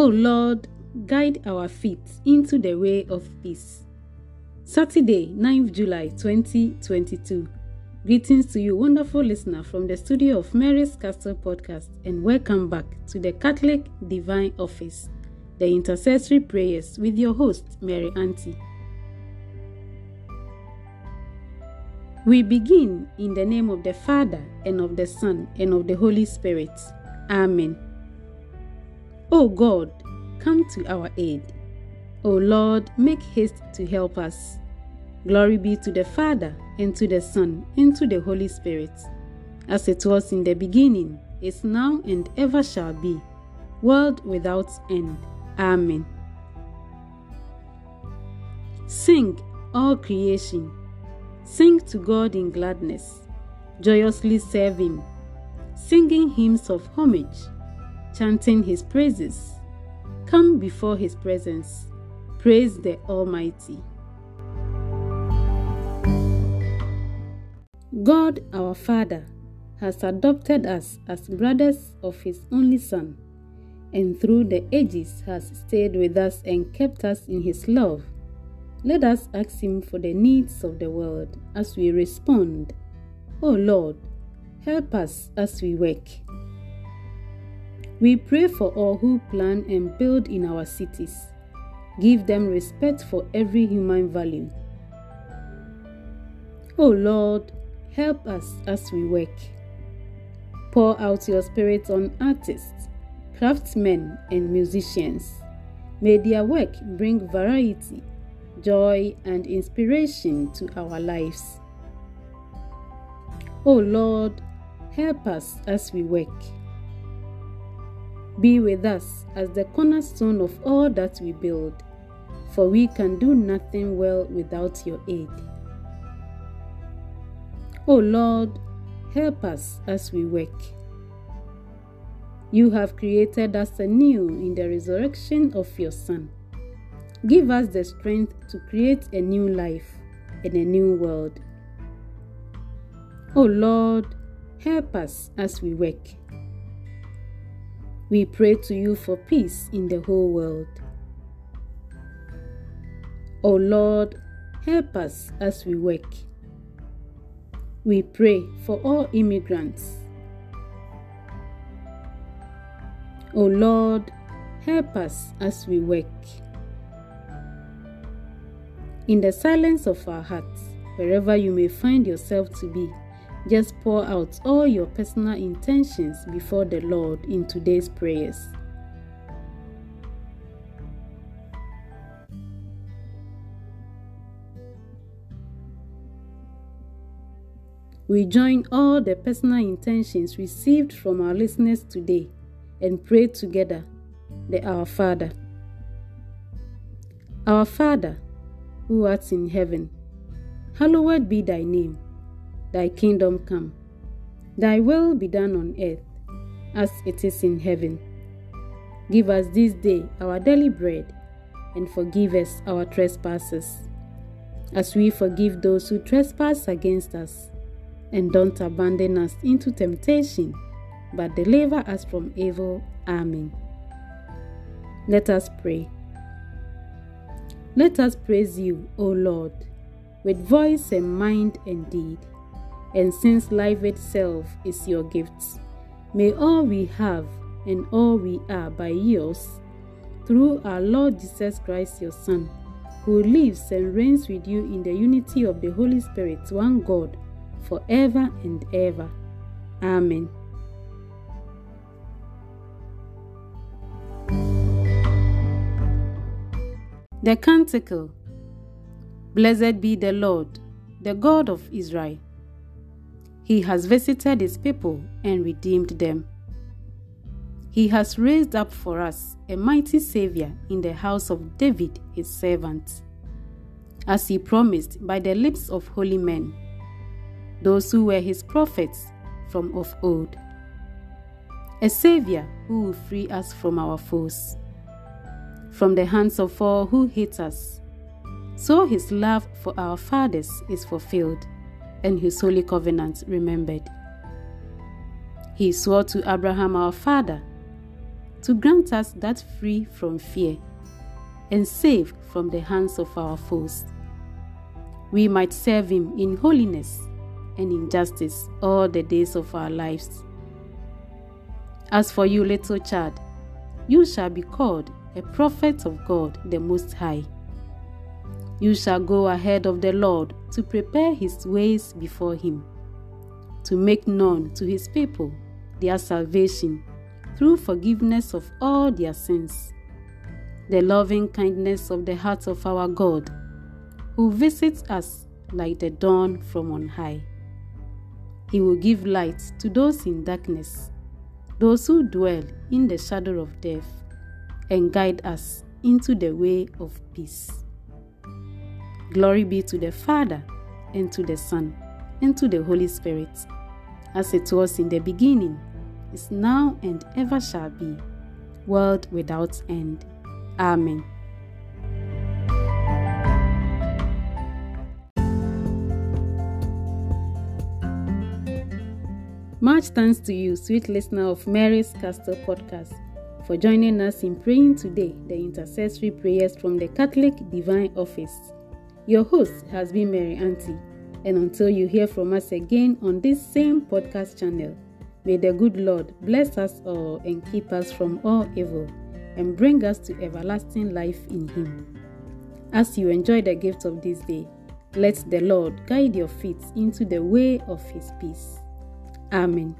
O Lord, guide our feet into the way of peace. Saturday, 9th July 2022. Greetings to you, wonderful listener, from the studio of Mary's Castle podcast, and welcome back to the Catholic Divine Office, the intercessory prayers with your host, Mary Auntie. We begin in the name of the Father, and of the Son, and of the Holy Spirit. Amen. O God, come to our aid. O Lord, make haste to help us. Glory be to the Father, and to the Son, and to the Holy Spirit, as it was in the beginning, is now, and ever shall be, world without end. Amen. Sing, all creation. Sing to God in gladness. Joyously serve Him, singing hymns of homage chanting his praises. Come before his presence. Praise the Almighty. God, our Father, has adopted us as brothers of his only Son, and through the ages has stayed with us and kept us in his love. Let us ask him for the needs of the world as we respond. O Lord, help us as we work. We pray for all who plan and build in our cities. Give them respect for every human value. O Lord, help us as we work. Pour out your spirit on artists, craftsmen, and musicians. May their work bring variety, joy, and inspiration to our lives. O Lord, help us as we work. Be with us as the cornerstone of all that we build, for we can do nothing well without your aid. O Lord, help us as we work. You have created us anew in the resurrection of your Son. Give us the strength to create a new life and a new world. O Lord, help us as we work. We pray to you for peace in the whole world. O Lord, help us as we work. We pray for all immigrants. O Lord, help us as we work. In the silence of our hearts, wherever you may find yourself to be, just pour out all your personal intentions before the Lord in today's prayers. We join all the personal intentions received from our listeners today and pray together the Our Father. Our Father, who art in heaven, hallowed be thy name. Thy kingdom come. Thy will be done on earth as it is in heaven. Give us this day our daily bread, and forgive us our trespasses, as we forgive those who trespass against us. And don't abandon us into temptation, but deliver us from evil. Amen. Let us pray. Let us praise you, O Lord, with voice and mind and deed and since life itself is your gift, may all we have and all we are by yours, through our Lord Jesus Christ, your Son, who lives and reigns with you in the unity of the Holy Spirit, one God, forever and ever. Amen. The Canticle Blessed be the Lord, the God of Israel he has visited his people and redeemed them. He has raised up for us a mighty Savior in the house of David, his servant, as he promised by the lips of holy men, those who were his prophets from of old. A Savior who will free us from our foes, from the hands of all who hate us. So his love for our fathers is fulfilled and his holy covenant remembered. He swore to Abraham our father, to grant us that free from fear and safe from the hands of our foes. We might serve Him in holiness and in justice all the days of our lives. As for you, little child, you shall be called a prophet of God the Most High. You shall go ahead of the Lord to prepare his ways before him, to make known to his people their salvation through forgiveness of all their sins. The loving kindness of the heart of our God, who visits us like the dawn from on high. He will give light to those in darkness, those who dwell in the shadow of death, and guide us into the way of peace. Glory be to the Father, and to the Son, and to the Holy Spirit, as it was in the beginning is now and ever shall be, world without end. Amen. Much thanks to you, sweet listener of Mary's Castle podcast, for joining us in praying today the intercessory prayers from the Catholic Divine Office. Your host has been Mary Auntie, and until you hear from us again on this same podcast channel, may the good Lord bless us all and keep us from all evil and bring us to everlasting life in Him. As you enjoy the gift of this day, let the Lord guide your feet into the way of His peace. Amen.